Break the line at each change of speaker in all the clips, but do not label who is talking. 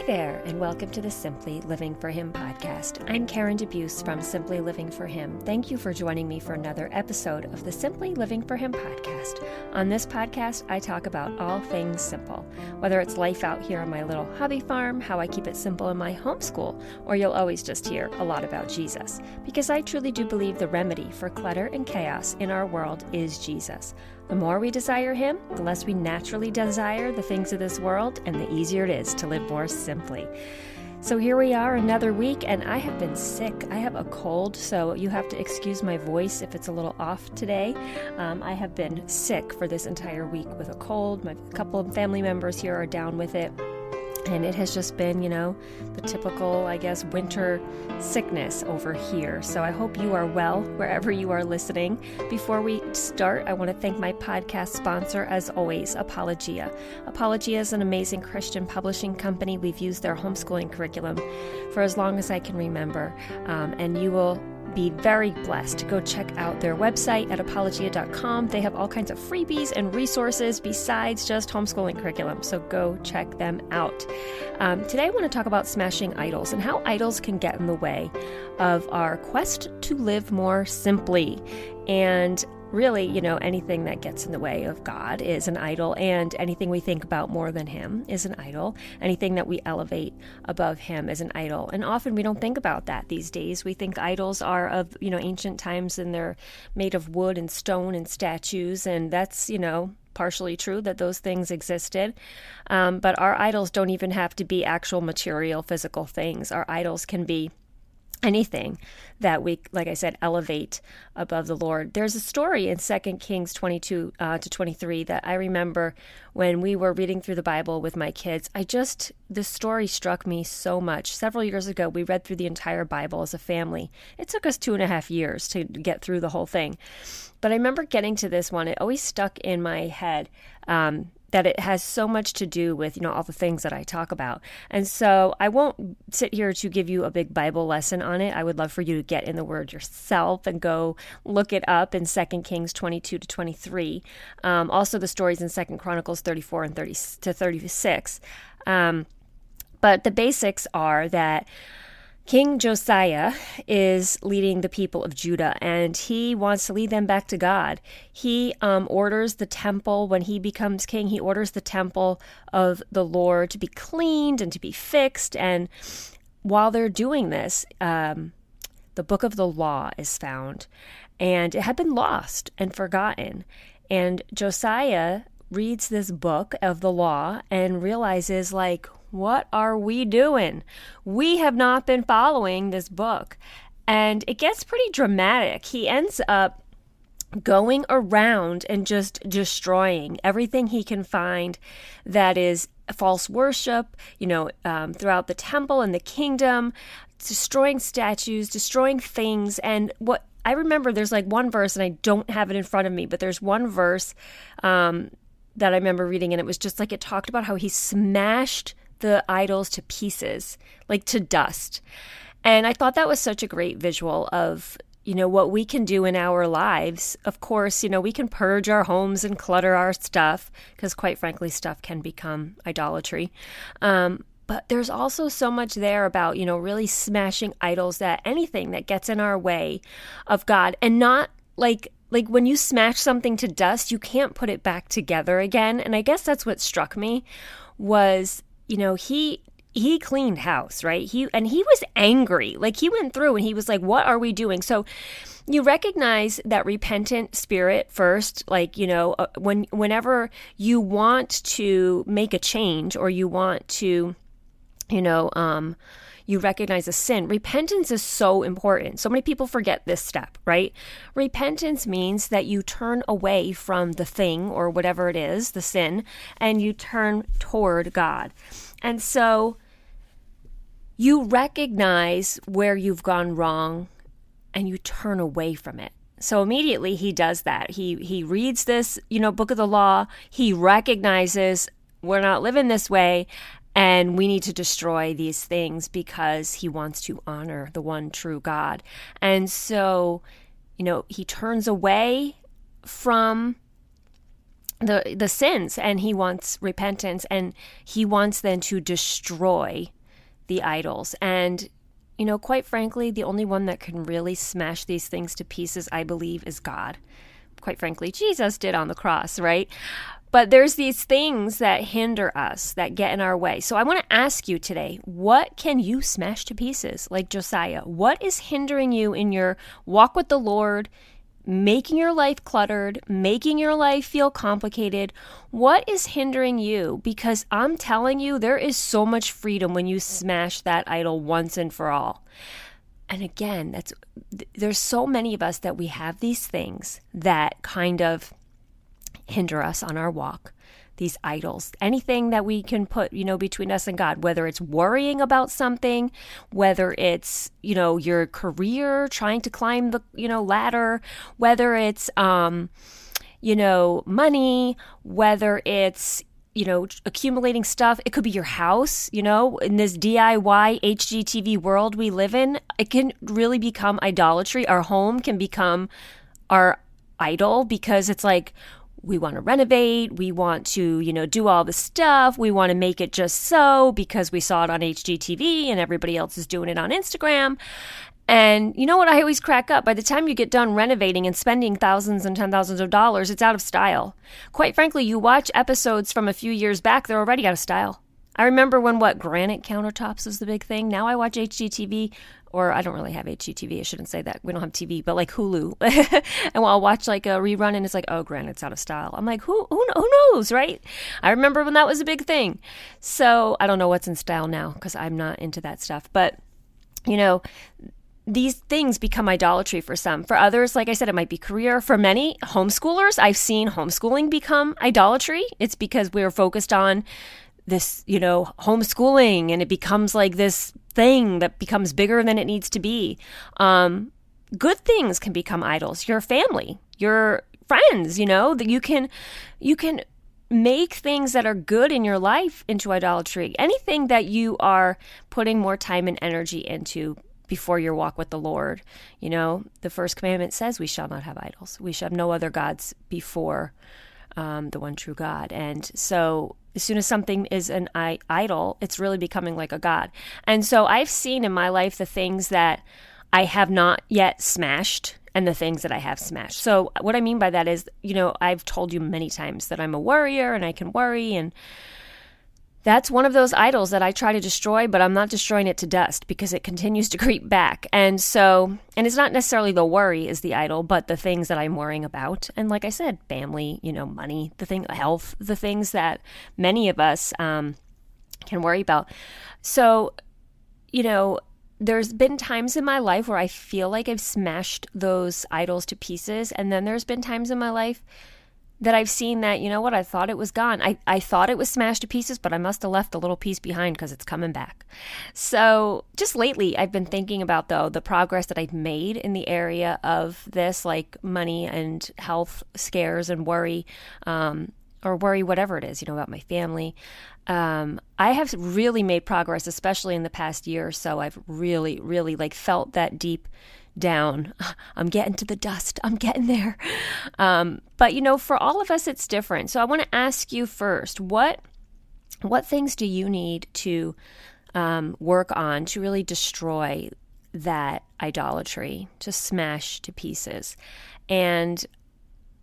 Hi there, and welcome to the Simply Living for Him podcast. I'm Karen DeBeus from Simply Living for Him. Thank you for joining me for another episode of the Simply Living for Him podcast. On this podcast, I talk about all things simple, whether it's life out here on my little hobby farm, how I keep it simple in my homeschool, or you'll always just hear a lot about Jesus. Because I truly do believe the remedy for clutter and chaos in our world is Jesus. The more we desire Him, the less we naturally desire the things of this world, and the easier it is to live more simply. So here we are, another week, and I have been sick. I have a cold, so you have to excuse my voice if it's a little off today. Um, I have been sick for this entire week with a cold. My couple of family members here are down with it. And it has just been, you know, the typical, I guess, winter sickness over here. So I hope you are well wherever you are listening. Before we start, I want to thank my podcast sponsor, as always, Apologia. Apologia is an amazing Christian publishing company. We've used their homeschooling curriculum for as long as I can remember. Um, and you will be very blessed. to Go check out their website at apologia.com. They have all kinds of freebies and resources besides just homeschooling curriculum, so go check them out. Um, today, I want to talk about smashing idols and how idols can get in the way of our quest to live more simply. And really, you know, anything that gets in the way of God is an idol, and anything we think about more than Him is an idol. Anything that we elevate above Him is an idol. And often we don't think about that these days. We think idols are of, you know, ancient times and they're made of wood and stone and statues, and that's, you know, partially true that those things existed. Um, but our idols don't even have to be actual material, physical things. Our idols can be anything that we like i said elevate above the lord. There's a story in 2 kings 22 uh, to 23 that i remember when we were reading through the bible with my kids. I just this story struck me so much. Several years ago we read through the entire bible as a family. It took us two and a half years to get through the whole thing. But i remember getting to this one. It always stuck in my head um, that it has so much to do with you know all the things that I talk about. And so I won't sit here to give you a big Bible lesson on it. I would love for you to get in the word yourself and go look it up in 2 Kings 22 to 23. Um, also the stories in 2 Chronicles 34 and 30 to 36. Um, but the basics are that King Josiah is leading the people of Judah and he wants to lead them back to God. He um, orders the temple, when he becomes king, he orders the temple of the Lord to be cleaned and to be fixed. And while they're doing this, um, the book of the law is found and it had been lost and forgotten. And Josiah reads this book of the law and realizes, like, what are we doing? We have not been following this book. And it gets pretty dramatic. He ends up going around and just destroying everything he can find that is false worship, you know, um, throughout the temple and the kingdom, destroying statues, destroying things. And what I remember, there's like one verse, and I don't have it in front of me, but there's one verse um, that I remember reading, and it was just like it talked about how he smashed the idols to pieces, like to dust. And I thought that was such a great visual of, you know, what we can do in our lives. Of course, you know, we can purge our homes and clutter our stuff, because quite frankly, stuff can become idolatry. Um, but there's also so much there about, you know, really smashing idols that anything that gets in our way of God and not like like when you smash something to dust, you can't put it back together again. And I guess that's what struck me was you know, he he cleaned house, right? He and he was angry. Like he went through and he was like, "What are we doing?" So you recognize that repentant spirit first like you know uh, when whenever you want to make a change or you want to you know um you recognize a sin. Repentance is so important. So many people forget this step, right? Repentance means that you turn away from the thing or whatever it is, the sin, and you turn toward God. And so you recognize where you've gone wrong and you turn away from it. So immediately he does that. He he reads this, you know, book of the law. He recognizes we're not living this way and we need to destroy these things because he wants to honor the one true God. And so, you know, he turns away from the the sins and he wants repentance and he wants then to destroy the idols. And you know quite frankly the only one that can really smash these things to pieces i believe is god. Quite frankly jesus did on the cross right? But there's these things that hinder us that get in our way. So i want to ask you today what can you smash to pieces? Like josiah what is hindering you in your walk with the lord making your life cluttered, making your life feel complicated. What is hindering you? Because I'm telling you, there is so much freedom when you smash that idol once and for all. And again, that's there's so many of us that we have these things that kind of hinder us on our walk these idols, anything that we can put, you know, between us and God, whether it's worrying about something, whether it's, you know, your career, trying to climb the, you know, ladder, whether it's, um, you know, money, whether it's, you know, accumulating stuff. It could be your house, you know, in this DIY HGTV world we live in, it can really become idolatry. Our home can become our idol because it's like, we want to renovate, we want to, you know, do all the stuff, we want to make it just so because we saw it on HGTV and everybody else is doing it on Instagram. And you know what? I always crack up. By the time you get done renovating and spending thousands and ten thousands of dollars, it's out of style. Quite frankly, you watch episodes from a few years back, they're already out of style. I remember when what granite countertops was the big thing. Now I watch HGTV or I don't really have HGTV. I shouldn't say that. We don't have TV, but like Hulu. and while I'll watch like a rerun and it's like, oh, granite's out of style. I'm like, who, who, who knows, right? I remember when that was a big thing. So I don't know what's in style now because I'm not into that stuff. But, you know, these things become idolatry for some. For others, like I said, it might be career. For many homeschoolers, I've seen homeschooling become idolatry. It's because we're focused on this, you know, homeschooling and it becomes like this thing that becomes bigger than it needs to be. Um, good things can become idols. Your family, your friends, you know, that you can, you can make things that are good in your life into idolatry. Anything that you are putting more time and energy into before your walk with the Lord. You know, the first commandment says we shall not have idols. We shall have no other gods before um, the one true God. And so as soon as something is an idol, it's really becoming like a god. And so I've seen in my life the things that I have not yet smashed and the things that I have smashed. So what I mean by that is, you know, I've told you many times that I'm a worrier and I can worry and that's one of those idols that I try to destroy, but I'm not destroying it to dust because it continues to creep back. And so, and it's not necessarily the worry is the idol, but the things that I'm worrying about. And like I said, family, you know, money, the thing, health, the things that many of us um, can worry about. So, you know, there's been times in my life where I feel like I've smashed those idols to pieces. And then there's been times in my life that I've seen that, you know what, I thought it was gone. I, I thought it was smashed to pieces, but I must have left a little piece behind because it's coming back. So, just lately, I've been thinking about, though, the progress that I've made in the area of this, like money and health scares and worry, um, or worry, whatever it is, you know, about my family. Um, I have really made progress, especially in the past year or so. I've really, really like felt that deep down. I'm getting to the dust. I'm getting there. Um, but you know, for all of us, it's different. So I want to ask you first what what things do you need to um, work on to really destroy that idolatry, to smash to pieces, and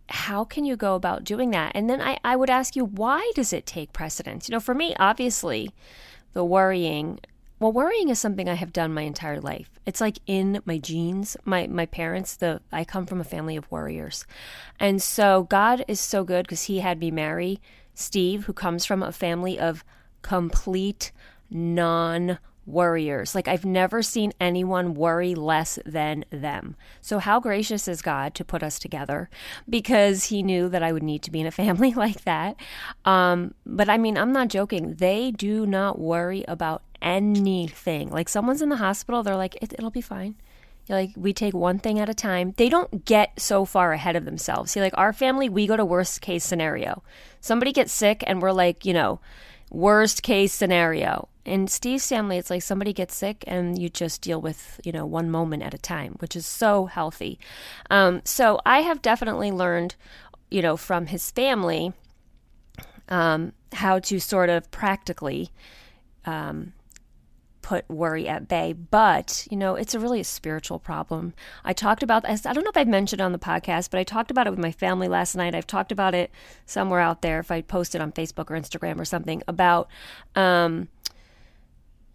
how can you go about doing that? And then I, I would ask you, why does it take precedence? You know, for me, obviously, the worrying well, worrying is something I have done my entire life. It's like in my genes. My my parents, the I come from a family of warriors. And so God is so good because he had me marry Steve, who comes from a family of complete non worriers. Like I've never seen anyone worry less than them. So how gracious is God to put us together because he knew that I would need to be in a family like that. Um, but I mean, I'm not joking. They do not worry about anything. Like someone's in the hospital, they're like, it, will be fine. Like we take one thing at a time. They don't get so far ahead of themselves. See, like our family, we go to worst case scenario. Somebody gets sick, and we're like, you know, worst case scenario. In Steve's family, it's like somebody gets sick, and you just deal with you know one moment at a time, which is so healthy. Um, so I have definitely learned, you know, from his family um, how to sort of practically um, put worry at bay. But, you know, it's a really a spiritual problem. I talked about this, I don't know if I've mentioned on the podcast, but I talked about it with my family last night. I've talked about it somewhere out there if I posted on Facebook or Instagram or something about um,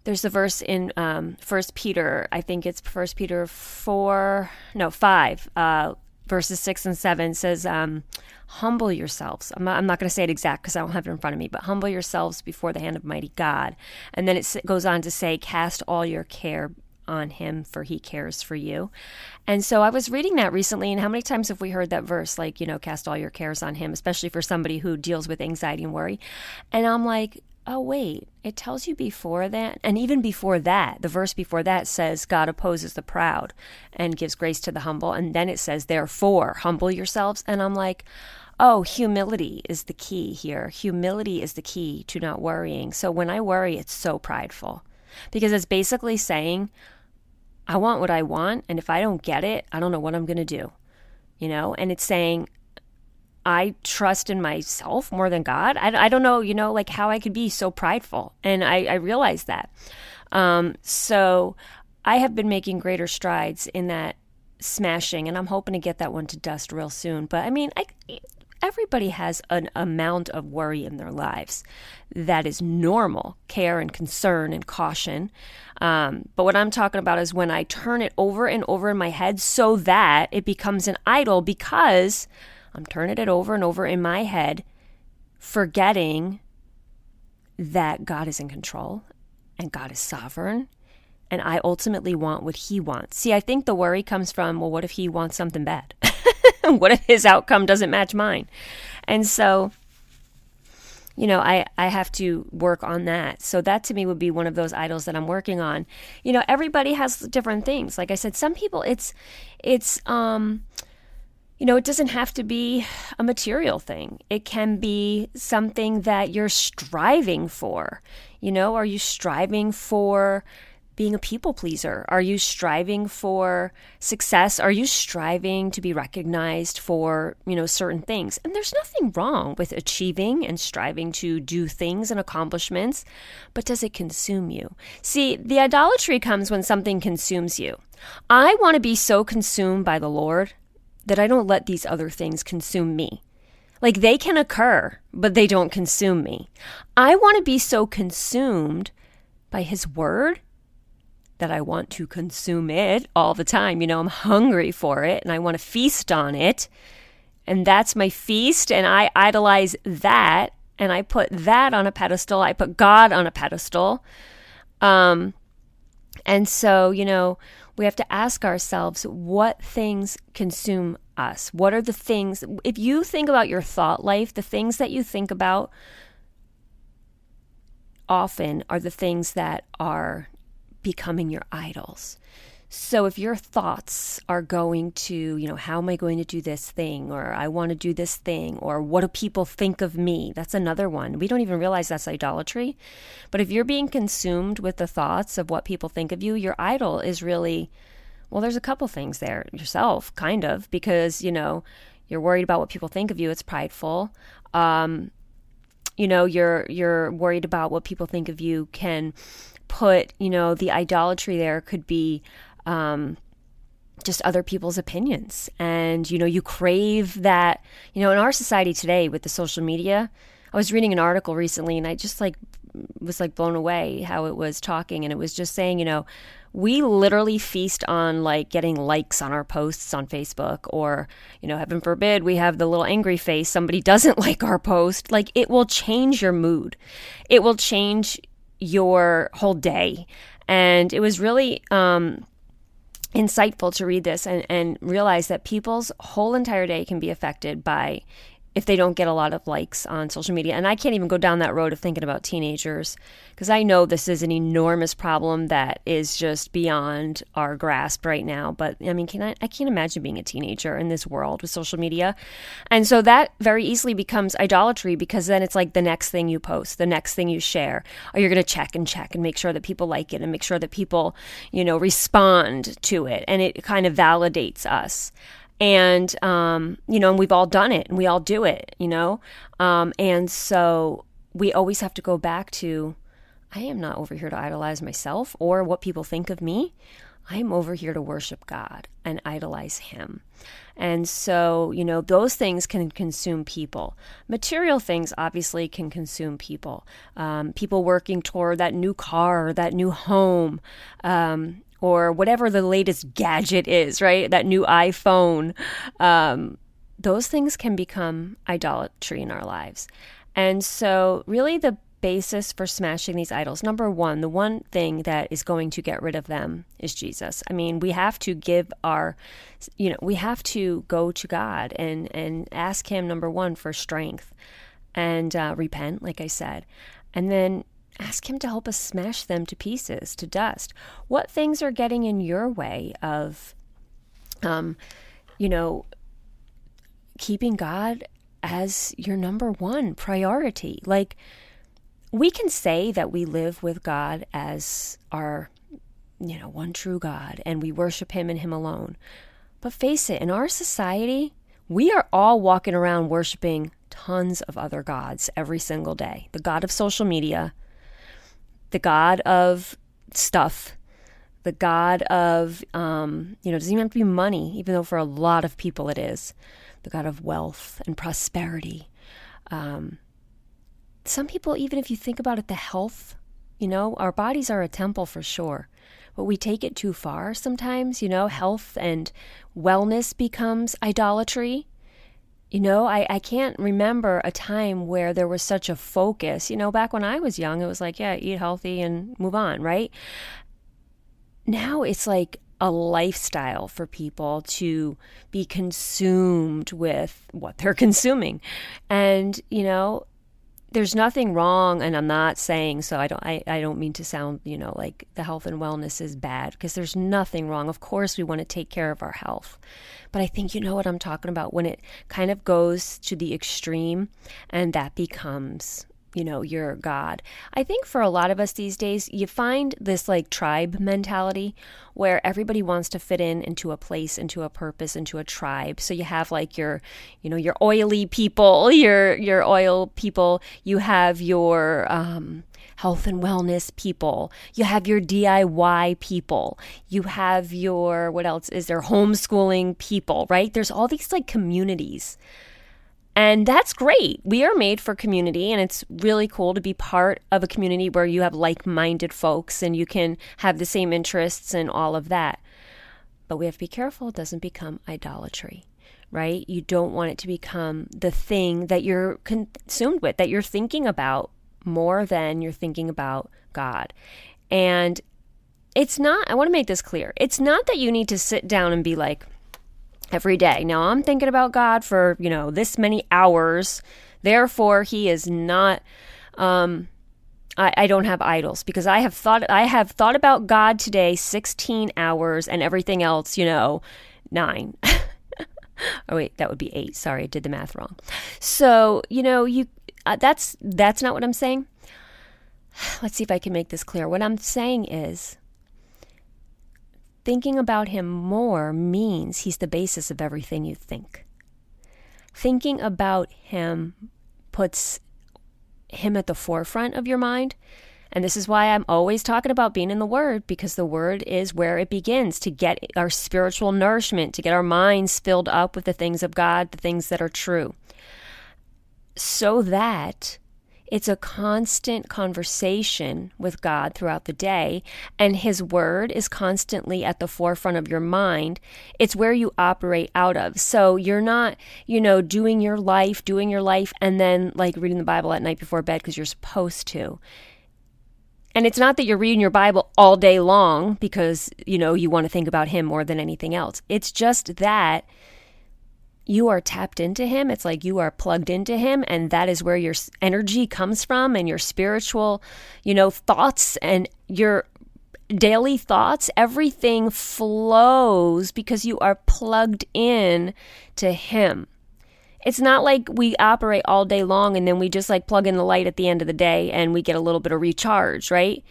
there's a verse in um, First Peter. I think it's First Peter four, no five, uh, verses six and seven says, um, "Humble yourselves." I'm not, I'm not going to say it exact because I don't have it in front of me, but humble yourselves before the hand of mighty God. And then it goes on to say, "Cast all your care." On him, for he cares for you. And so I was reading that recently, and how many times have we heard that verse, like, you know, cast all your cares on him, especially for somebody who deals with anxiety and worry? And I'm like, oh, wait, it tells you before that. And even before that, the verse before that says, God opposes the proud and gives grace to the humble. And then it says, therefore, humble yourselves. And I'm like, oh, humility is the key here. Humility is the key to not worrying. So when I worry, it's so prideful because it's basically saying, I want what I want. And if I don't get it, I don't know what I'm going to do. You know, and it's saying, I trust in myself more than God. I, I don't know, you know, like how I could be so prideful. And I, I realize that. Um, so I have been making greater strides in that smashing, and I'm hoping to get that one to dust real soon. But I mean, I, everybody has an amount of worry in their lives that is normal care and concern and caution. Um, but what I'm talking about is when I turn it over and over in my head so that it becomes an idol because I'm turning it over and over in my head, forgetting that God is in control and God is sovereign. And I ultimately want what he wants. See, I think the worry comes from, well, what if he wants something bad? what if his outcome doesn't match mine? And so, you know, I, I have to work on that. So that to me would be one of those idols that I'm working on. You know, everybody has different things. Like I said, some people it's it's um you know, it doesn't have to be a material thing. It can be something that you're striving for. You know, are you striving for being a people pleaser? Are you striving for success? Are you striving to be recognized for, you know, certain things? And there's nothing wrong with achieving and striving to do things and accomplishments, but does it consume you? See, the idolatry comes when something consumes you. I want to be so consumed by the Lord that I don't let these other things consume me. Like they can occur, but they don't consume me. I want to be so consumed by His Word that I want to consume it all the time. You know, I'm hungry for it and I want to feast on it. And that's my feast. And I idolize that. And I put that on a pedestal. I put God on a pedestal. Um, and so, you know, we have to ask ourselves what things consume us. What are the things, if you think about your thought life, the things that you think about often are the things that are becoming your idols. So if your thoughts are going to, you know, how am I going to do this thing or I want to do this thing or what do people think of me? That's another one. We don't even realize that's idolatry. But if you're being consumed with the thoughts of what people think of you, your idol is really well, there's a couple things there yourself, kind of, because, you know, you're worried about what people think of you, it's prideful. Um, you know, you're you're worried about what people think of you can put, you know, the idolatry there could be um, just other people's opinions. And, you know, you crave that, you know, in our society today with the social media, I was reading an article recently and I just like was like blown away how it was talking and it was just saying, you know, we literally feast on like getting likes on our posts on Facebook or, you know, heaven forbid we have the little angry face somebody doesn't like our post. Like it will change your mood. It will change your whole day. And it was really um insightful to read this and, and realize that people's whole entire day can be affected by if they don't get a lot of likes on social media. And I can't even go down that road of thinking about teenagers because I know this is an enormous problem that is just beyond our grasp right now. But I mean, can I, I can't imagine being a teenager in this world with social media. And so that very easily becomes idolatry because then it's like the next thing you post, the next thing you share, or you're going to check and check and make sure that people like it and make sure that people, you know, respond to it. And it kind of validates us. And, um, you know, and we've all done it and we all do it, you know? Um, and so we always have to go back to I am not over here to idolize myself or what people think of me. I'm over here to worship God and idolize Him. And so, you know, those things can consume people. Material things obviously can consume people. Um, people working toward that new car, or that new home, um, or whatever the latest gadget is, right? That new iPhone. Um, those things can become idolatry in our lives. And so, really, the basis for smashing these idols. Number one, the one thing that is going to get rid of them is Jesus. I mean, we have to give our, you know, we have to go to God and and ask Him number one for strength, and uh, repent, like I said, and then ask Him to help us smash them to pieces, to dust. What things are getting in your way of, um, you know, keeping God as your number one priority, like we can say that we live with God as our, you know, one true God and we worship Him and Him alone. But face it, in our society, we are all walking around worshiping tons of other gods every single day the God of social media, the God of stuff, the God of, um, you know, doesn't even have to be money, even though for a lot of people it is, the God of wealth and prosperity. Um, some people, even if you think about it, the health, you know, our bodies are a temple for sure, but we take it too far sometimes, you know, health and wellness becomes idolatry. You know, I, I can't remember a time where there was such a focus. You know, back when I was young, it was like, yeah, eat healthy and move on, right? Now it's like a lifestyle for people to be consumed with what they're consuming. And, you know, there's nothing wrong and i'm not saying so i don't I, I don't mean to sound you know like the health and wellness is bad because there's nothing wrong. Of course we want to take care of our health. But i think you know what i'm talking about when it kind of goes to the extreme and that becomes you know, your God. I think for a lot of us these days, you find this like tribe mentality where everybody wants to fit in into a place, into a purpose, into a tribe. So you have like your, you know, your oily people, your your oil people. You have your um, health and wellness people. You have your DIY people. You have your what else is there? Homeschooling people, right? There's all these like communities and that's great. We are made for community, and it's really cool to be part of a community where you have like minded folks and you can have the same interests and all of that. But we have to be careful it doesn't become idolatry, right? You don't want it to become the thing that you're consumed with, that you're thinking about more than you're thinking about God. And it's not, I want to make this clear. It's not that you need to sit down and be like, every day. Now I'm thinking about God for, you know, this many hours. Therefore, he is not um I, I don't have idols because I have thought I have thought about God today 16 hours and everything else, you know, 9. oh wait, that would be 8. Sorry, I did the math wrong. So, you know, you uh, that's that's not what I'm saying. Let's see if I can make this clear. What I'm saying is Thinking about him more means he's the basis of everything you think. Thinking about him puts him at the forefront of your mind. And this is why I'm always talking about being in the Word, because the Word is where it begins to get our spiritual nourishment, to get our minds filled up with the things of God, the things that are true. So that it's a constant conversation with God throughout the day, and His Word is constantly at the forefront of your mind. It's where you operate out of. So you're not, you know, doing your life, doing your life, and then like reading the Bible at night before bed because you're supposed to. And it's not that you're reading your Bible all day long because, you know, you want to think about Him more than anything else. It's just that you are tapped into him. It's like you are plugged into him, and that is where your energy comes from and your spiritual, you know, thoughts and your daily thoughts. Everything flows because you are plugged in to him. It's not like we operate all day long and then we just like plug in the light at the end of the day and we get a little bit of recharge, right?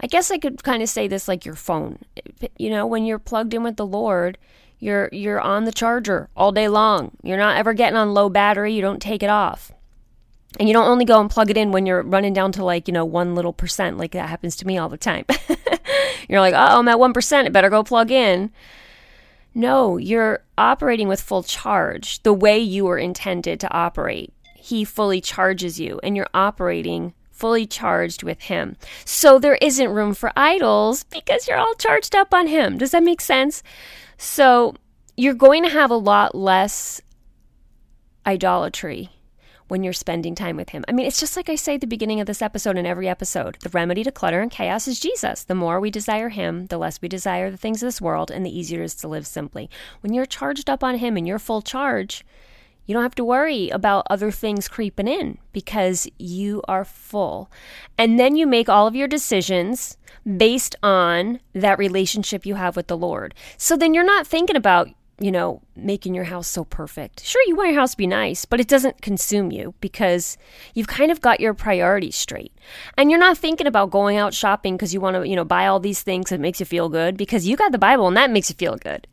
I guess I could kind of say this like your phone. You know, when you're plugged in with the Lord, you're you're on the charger all day long. You're not ever getting on low battery. You don't take it off. And you don't only go and plug it in when you're running down to like, you know, one little percent, like that happens to me all the time. you're like, oh, I'm at 1%, it better go plug in. No, you're operating with full charge the way you were intended to operate. He fully charges you, and you're operating fully charged with Him. So there isn't room for idols because you're all charged up on Him. Does that make sense? So you're going to have a lot less idolatry when you're spending time with Him. I mean, it's just like I say at the beginning of this episode and every episode the remedy to clutter and chaos is Jesus. The more we desire Him, the less we desire the things of this world, and the easier it is to live simply. When you're charged up on Him and you're full charge, you don't have to worry about other things creeping in because you are full. And then you make all of your decisions based on that relationship you have with the Lord. So then you're not thinking about you know, making your house so perfect. Sure, you want your house to be nice, but it doesn't consume you because you've kind of got your priorities straight. And you're not thinking about going out shopping because you want to, you know, buy all these things that makes you feel good because you got the Bible and that makes you feel good.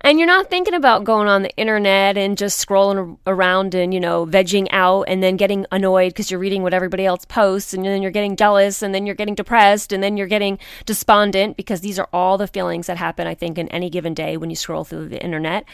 And you're not thinking about going on the internet and just scrolling around and, you know, vegging out and then getting annoyed because you're reading what everybody else posts and then you're getting jealous and then you're getting depressed and then you're getting despondent because these are all the feelings that happen, I think, in any given day when you scroll through the internet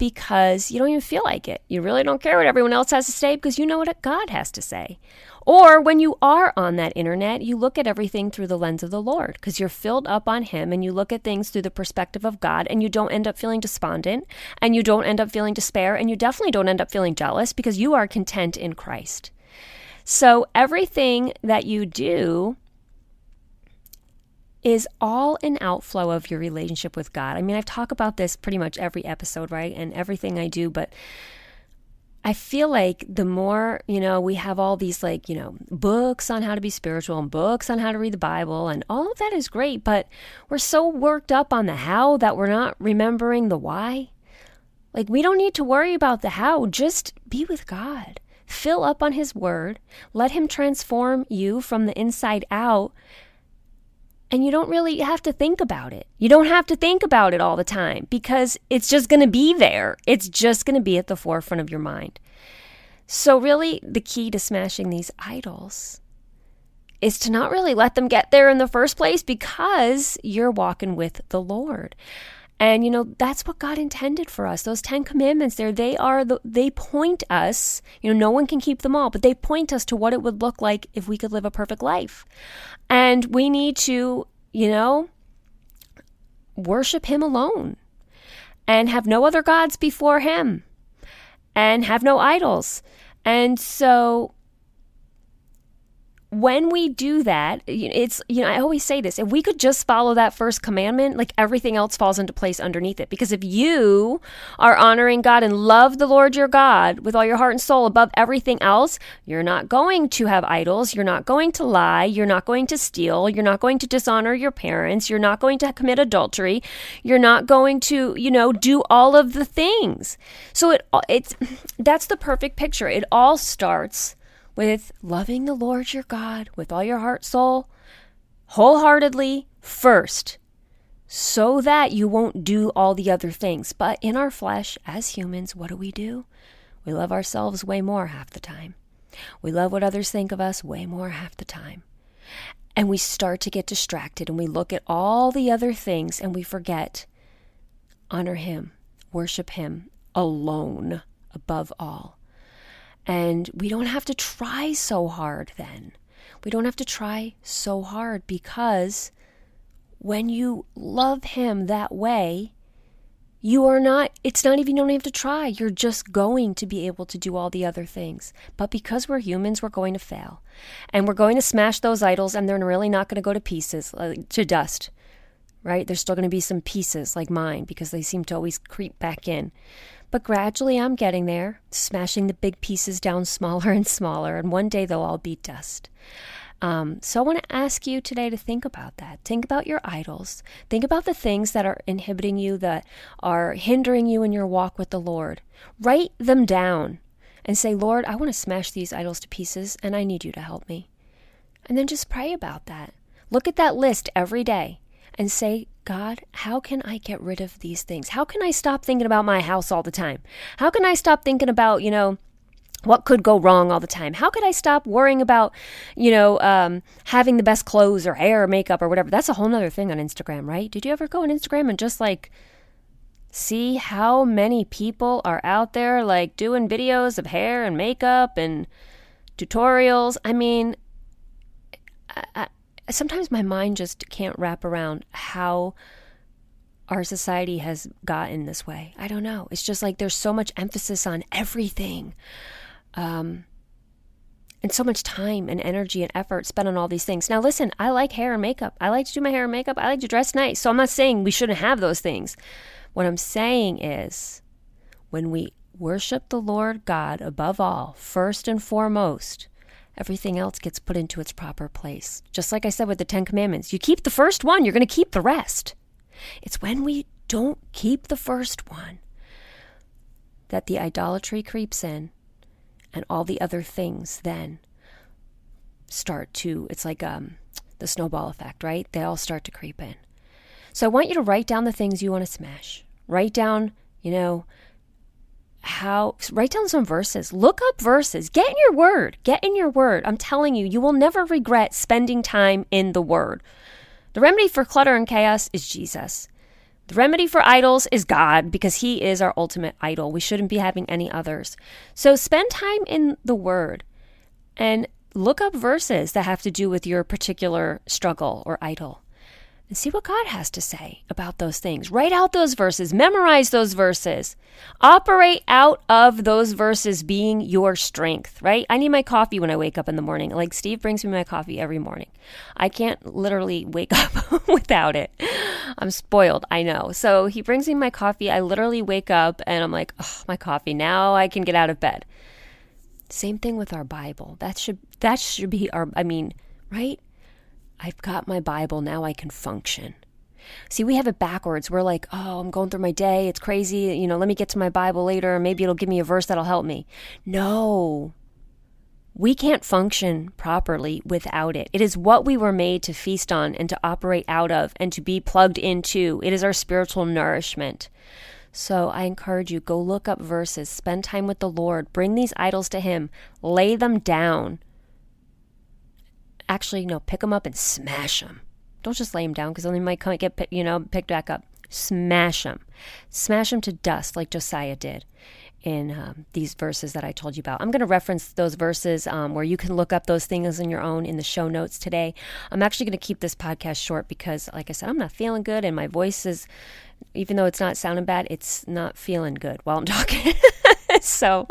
because you don't even feel like it. You really don't care what everyone else has to say because you know what God has to say. Or when you are on that internet, you look at everything through the lens of the Lord because you're filled up on Him and you look at things through the perspective of God and you don't end up feeling despondent and you don't end up feeling despair and you definitely don't end up feeling jealous because you are content in Christ. So everything that you do is all an outflow of your relationship with God. I mean, I've talked about this pretty much every episode, right? And everything I do, but I feel like the more, you know, we have all these like, you know, books on how to be spiritual and books on how to read the Bible and all of that is great, but we're so worked up on the how that we're not remembering the why. Like we don't need to worry about the how, just be with God. Fill up on his word, let him transform you from the inside out and you don't really have to think about it. You don't have to think about it all the time because it's just going to be there. It's just going to be at the forefront of your mind. So, really, the key to smashing these idols is to not really let them get there in the first place because you're walking with the Lord. And you know, that's what God intended for us. Those 10 commandments there, they are the they point us, you know, no one can keep them all, but they point us to what it would look like if we could live a perfect life. And we need to, you know, worship him alone and have no other gods before him and have no idols. And so when we do that, it's, you know, I always say this if we could just follow that first commandment, like everything else falls into place underneath it. Because if you are honoring God and love the Lord your God with all your heart and soul above everything else, you're not going to have idols. You're not going to lie. You're not going to steal. You're not going to dishonor your parents. You're not going to commit adultery. You're not going to, you know, do all of the things. So it, it's, that's the perfect picture. It all starts with loving the Lord your God with all your heart, soul, wholeheartedly first, so that you won't do all the other things. But in our flesh, as humans, what do we do? We love ourselves way more half the time. We love what others think of us way more half the time. And we start to get distracted and we look at all the other things and we forget honor Him, worship Him alone above all. And we don't have to try so hard then. We don't have to try so hard because when you love Him that way, you are not, it's not even, you don't have to try. You're just going to be able to do all the other things. But because we're humans, we're going to fail. And we're going to smash those idols, and they're really not going to go to pieces, uh, to dust, right? There's still going to be some pieces like mine because they seem to always creep back in. But gradually I'm getting there, smashing the big pieces down smaller and smaller, and one day they'll all be dust. Um, so I want to ask you today to think about that. Think about your idols. Think about the things that are inhibiting you, that are hindering you in your walk with the Lord. Write them down and say, Lord, I want to smash these idols to pieces, and I need you to help me. And then just pray about that. Look at that list every day and say, God, how can I get rid of these things? How can I stop thinking about my house all the time? How can I stop thinking about, you know, what could go wrong all the time? How could I stop worrying about, you know, um, having the best clothes or hair or makeup or whatever? That's a whole other thing on Instagram, right? Did you ever go on Instagram and just like see how many people are out there like doing videos of hair and makeup and tutorials? I mean, I, I, sometimes my mind just can't wrap around how our society has gotten this way. I don't know. It's just like there's so much emphasis on everything um, and so much time and energy and effort spent on all these things. Now, listen, I like hair and makeup. I like to do my hair and makeup. I like to dress nice. So I'm not saying we shouldn't have those things. What I'm saying is when we worship the Lord God above all, first and foremost, everything else gets put into its proper place. Just like I said with the Ten Commandments, you keep the first one, you're going to keep the rest. It's when we don't keep the first one that the idolatry creeps in and all the other things then start to it's like um, the snowball effect right they all start to creep in so i want you to write down the things you want to smash write down you know how write down some verses. Look up verses. Get in your word. Get in your word. I'm telling you you will never regret spending time in the word. The remedy for clutter and chaos is jesus. The remedy for idols is God because He is our ultimate idol. We shouldn't be having any others. So spend time in the Word and look up verses that have to do with your particular struggle or idol and see what God has to say about those things. Write out those verses, memorize those verses, operate out of those verses being your strength, right? I need my coffee when I wake up in the morning. Like Steve brings me my coffee every morning. I can't literally wake up without it. I'm spoiled, I know. So he brings me my coffee. I literally wake up and I'm like, oh, my coffee. Now I can get out of bed. Same thing with our Bible. That should that should be our I mean, right? I've got my Bible, now I can function. See, we have it backwards. We're like, oh, I'm going through my day. It's crazy. You know, let me get to my Bible later. Maybe it'll give me a verse that'll help me. No, we can't function properly without it. It is what we were made to feast on and to operate out of and to be plugged into. It is our spiritual nourishment. So I encourage you go look up verses, spend time with the Lord, bring these idols to Him, lay them down actually, no, pick them up and smash them. Don't just lay them down because then they might come get, you know, picked back up. Smash them. Smash them to dust like Josiah did in um, these verses that I told you about. I'm going to reference those verses um, where you can look up those things on your own in the show notes today. I'm actually going to keep this podcast short because, like I said, I'm not feeling good and my voice is, even though it's not sounding bad, it's not feeling good while I'm talking. so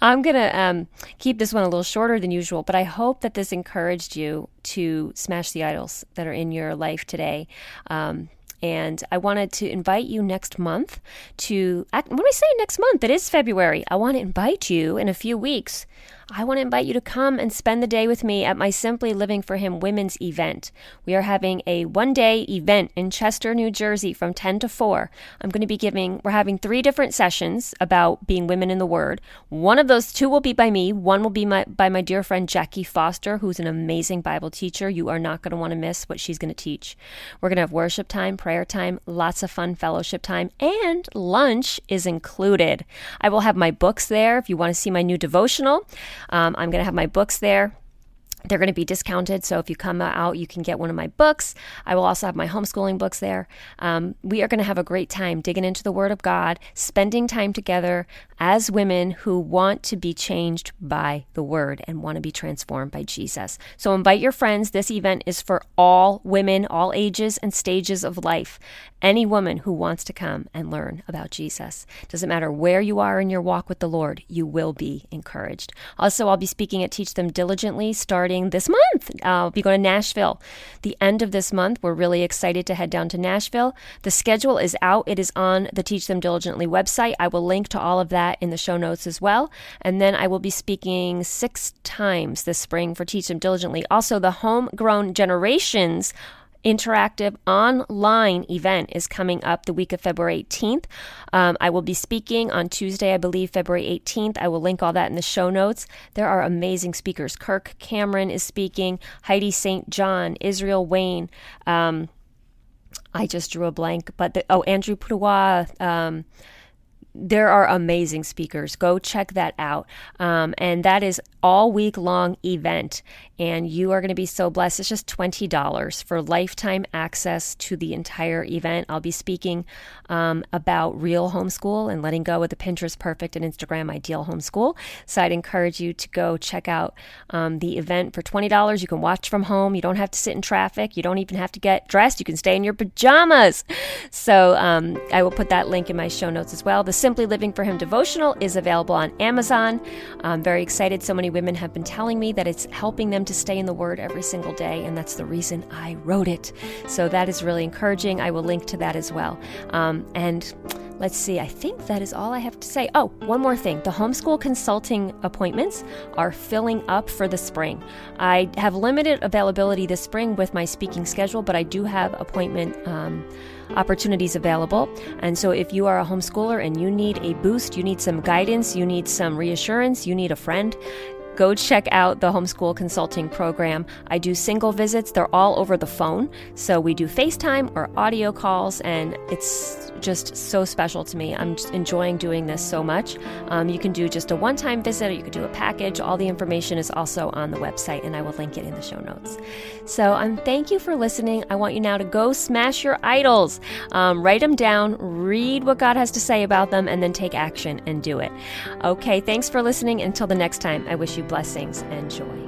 I'm going to um, keep this one a little shorter than usual, but I hope that this encouraged you to smash the idols that are in your life today. Um, and I wanted to invite you next month to, when I say next month, it is February. I want to invite you in a few weeks I want to invite you to come and spend the day with me at my Simply Living for Him women's event. We are having a one day event in Chester, New Jersey from 10 to 4. I'm going to be giving, we're having three different sessions about being women in the Word. One of those two will be by me, one will be my, by my dear friend Jackie Foster, who's an amazing Bible teacher. You are not going to want to miss what she's going to teach. We're going to have worship time, prayer time, lots of fun fellowship time, and lunch is included. I will have my books there if you want to see my new devotional. Um, I'm going to have my books there. They're going to be discounted. So if you come out, you can get one of my books. I will also have my homeschooling books there. Um, we are going to have a great time digging into the Word of God, spending time together as women who want to be changed by the Word and want to be transformed by Jesus. So invite your friends. This event is for all women, all ages and stages of life. Any woman who wants to come and learn about Jesus. Doesn't matter where you are in your walk with the Lord, you will be encouraged. Also, I'll be speaking at Teach Them Diligently starting this month. Uh, I'll be going to Nashville. The end of this month, we're really excited to head down to Nashville. The schedule is out, it is on the Teach Them Diligently website. I will link to all of that in the show notes as well. And then I will be speaking six times this spring for Teach Them Diligently. Also, the Homegrown Generations interactive online event is coming up the week of February 18th. Um, I will be speaking on Tuesday, I believe, February 18th. I will link all that in the show notes. There are amazing speakers. Kirk Cameron is speaking, Heidi St. John, Israel Wayne. Um, I just drew a blank, but the, oh, Andrew Pudewa, um, there are amazing speakers. Go check that out. Um, and that is all week long event. And you are going to be so blessed. It's just $20 for lifetime access to the entire event. I'll be speaking um, about real homeschool and letting go of the Pinterest perfect and Instagram ideal homeschool. So I'd encourage you to go check out um, the event for $20. You can watch from home. You don't have to sit in traffic. You don't even have to get dressed. You can stay in your pajamas. So um, I will put that link in my show notes as well. The Simply Living for Him devotional is available on Amazon. I'm very excited. So many women have been telling me that it's helping them to stay in the Word every single day, and that's the reason I wrote it. So that is really encouraging. I will link to that as well. Um, and Let's see, I think that is all I have to say. Oh, one more thing. The homeschool consulting appointments are filling up for the spring. I have limited availability this spring with my speaking schedule, but I do have appointment um, opportunities available. And so if you are a homeschooler and you need a boost, you need some guidance, you need some reassurance, you need a friend, go check out the homeschool consulting program. I do single visits, they're all over the phone. So we do FaceTime or audio calls, and it's just so special to me. I'm enjoying doing this so much. Um, you can do just a one time visit or you can do a package. All the information is also on the website, and I will link it in the show notes. So um, thank you for listening. I want you now to go smash your idols, um, write them down, read what God has to say about them, and then take action and do it. Okay, thanks for listening. Until the next time, I wish you blessings and joy.